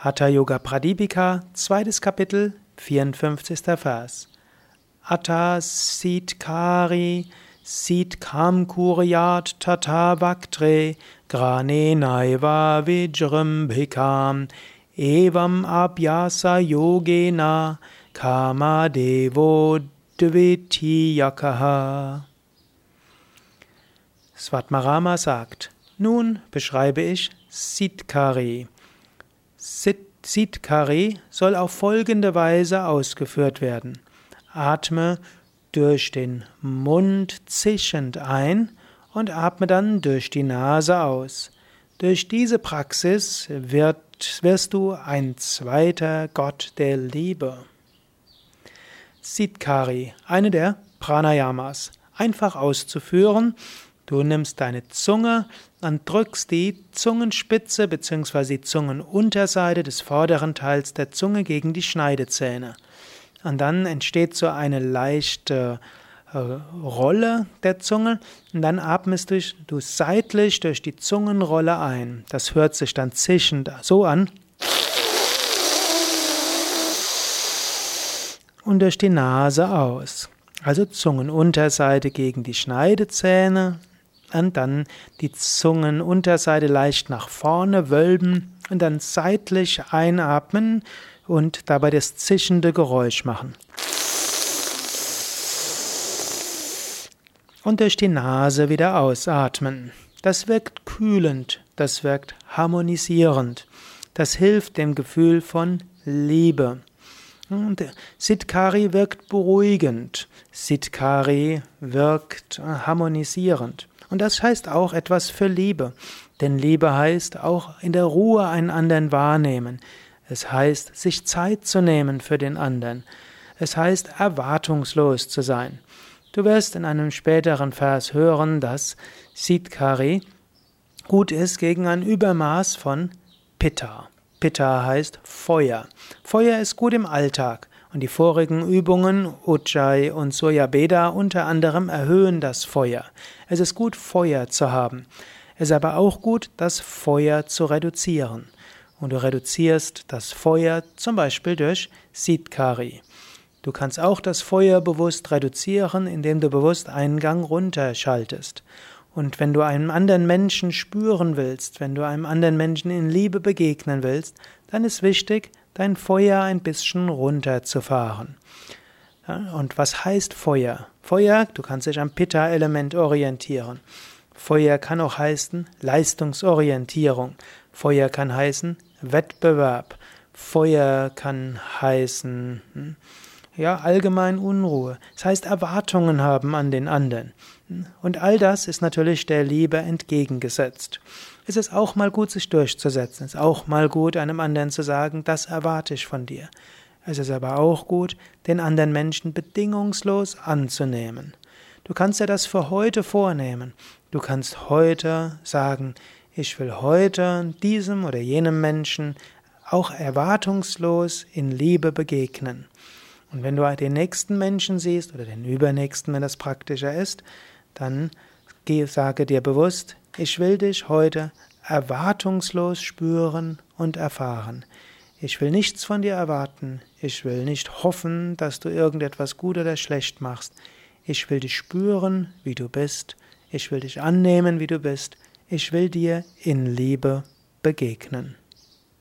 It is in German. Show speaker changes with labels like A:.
A: Hatha Yoga Pradipika, zweites Kapitel, 54. Vers. Atta Sitkari Sitkam Kuryat Tata Vaktre Grane Naiva Vijrimbhikam Evam Abhyasa Yogena Kama Devo Dvitiyakaha Svatmarama sagt, nun beschreibe ich Sitkari. Sitkari soll auf folgende Weise ausgeführt werden. Atme durch den Mund zischend ein und atme dann durch die Nase aus. Durch diese Praxis wird, wirst du ein zweiter Gott der Liebe. Sitkari, eine der Pranayamas, einfach auszuführen Du nimmst deine Zunge und drückst die Zungenspitze bzw. die Zungenunterseite des vorderen Teils der Zunge gegen die Schneidezähne. Und dann entsteht so eine leichte äh, Rolle der Zunge und dann atmest du, du seitlich durch die Zungenrolle ein. Das hört sich dann zischend so an. Und durch die Nase aus. Also Zungenunterseite gegen die Schneidezähne und dann die Zungenunterseite leicht nach vorne wölben und dann seitlich einatmen und dabei das zischende Geräusch machen. Und durch die Nase wieder ausatmen. Das wirkt kühlend, das wirkt harmonisierend. Das hilft dem Gefühl von Liebe. Und Sitkari wirkt beruhigend. Sitkari wirkt harmonisierend. Und das heißt auch etwas für Liebe. Denn Liebe heißt auch in der Ruhe einen anderen wahrnehmen. Es heißt, sich Zeit zu nehmen für den anderen. Es heißt, erwartungslos zu sein. Du wirst in einem späteren Vers hören, dass Sitkari gut ist gegen ein Übermaß von Pitta. Pitta heißt Feuer. Feuer ist gut im Alltag. Und die vorigen Übungen, Ujjayi und Suryabeda unter anderem, erhöhen das Feuer. Es ist gut, Feuer zu haben. Es ist aber auch gut, das Feuer zu reduzieren. Und du reduzierst das Feuer zum Beispiel durch Sitkari. Du kannst auch das Feuer bewusst reduzieren, indem du bewusst einen Gang runterschaltest. Und wenn du einem anderen Menschen spüren willst, wenn du einem anderen Menschen in Liebe begegnen willst, dann ist wichtig, dein Feuer ein bisschen runterzufahren. und was heißt Feuer? Feuer, du kannst dich am Pitta-Element orientieren. Feuer kann auch heißen Leistungsorientierung. Feuer kann heißen Wettbewerb. Feuer kann heißen hm, ja allgemein Unruhe. Das heißt Erwartungen haben an den anderen. Und all das ist natürlich der Liebe entgegengesetzt. Es ist auch mal gut, sich durchzusetzen. Es ist auch mal gut, einem anderen zu sagen, das erwarte ich von dir. Es ist aber auch gut, den anderen Menschen bedingungslos anzunehmen. Du kannst dir das für heute vornehmen. Du kannst heute sagen, ich will heute diesem oder jenem Menschen auch erwartungslos in Liebe begegnen. Und wenn du den nächsten Menschen siehst oder den übernächsten, wenn das praktischer ist, dann sage dir bewusst, ich will dich heute erwartungslos spüren und erfahren. Ich will nichts von dir erwarten. Ich will nicht hoffen, dass du irgendetwas gut oder schlecht machst. Ich will dich spüren, wie du bist. Ich will dich annehmen, wie du bist. Ich will dir in Liebe begegnen.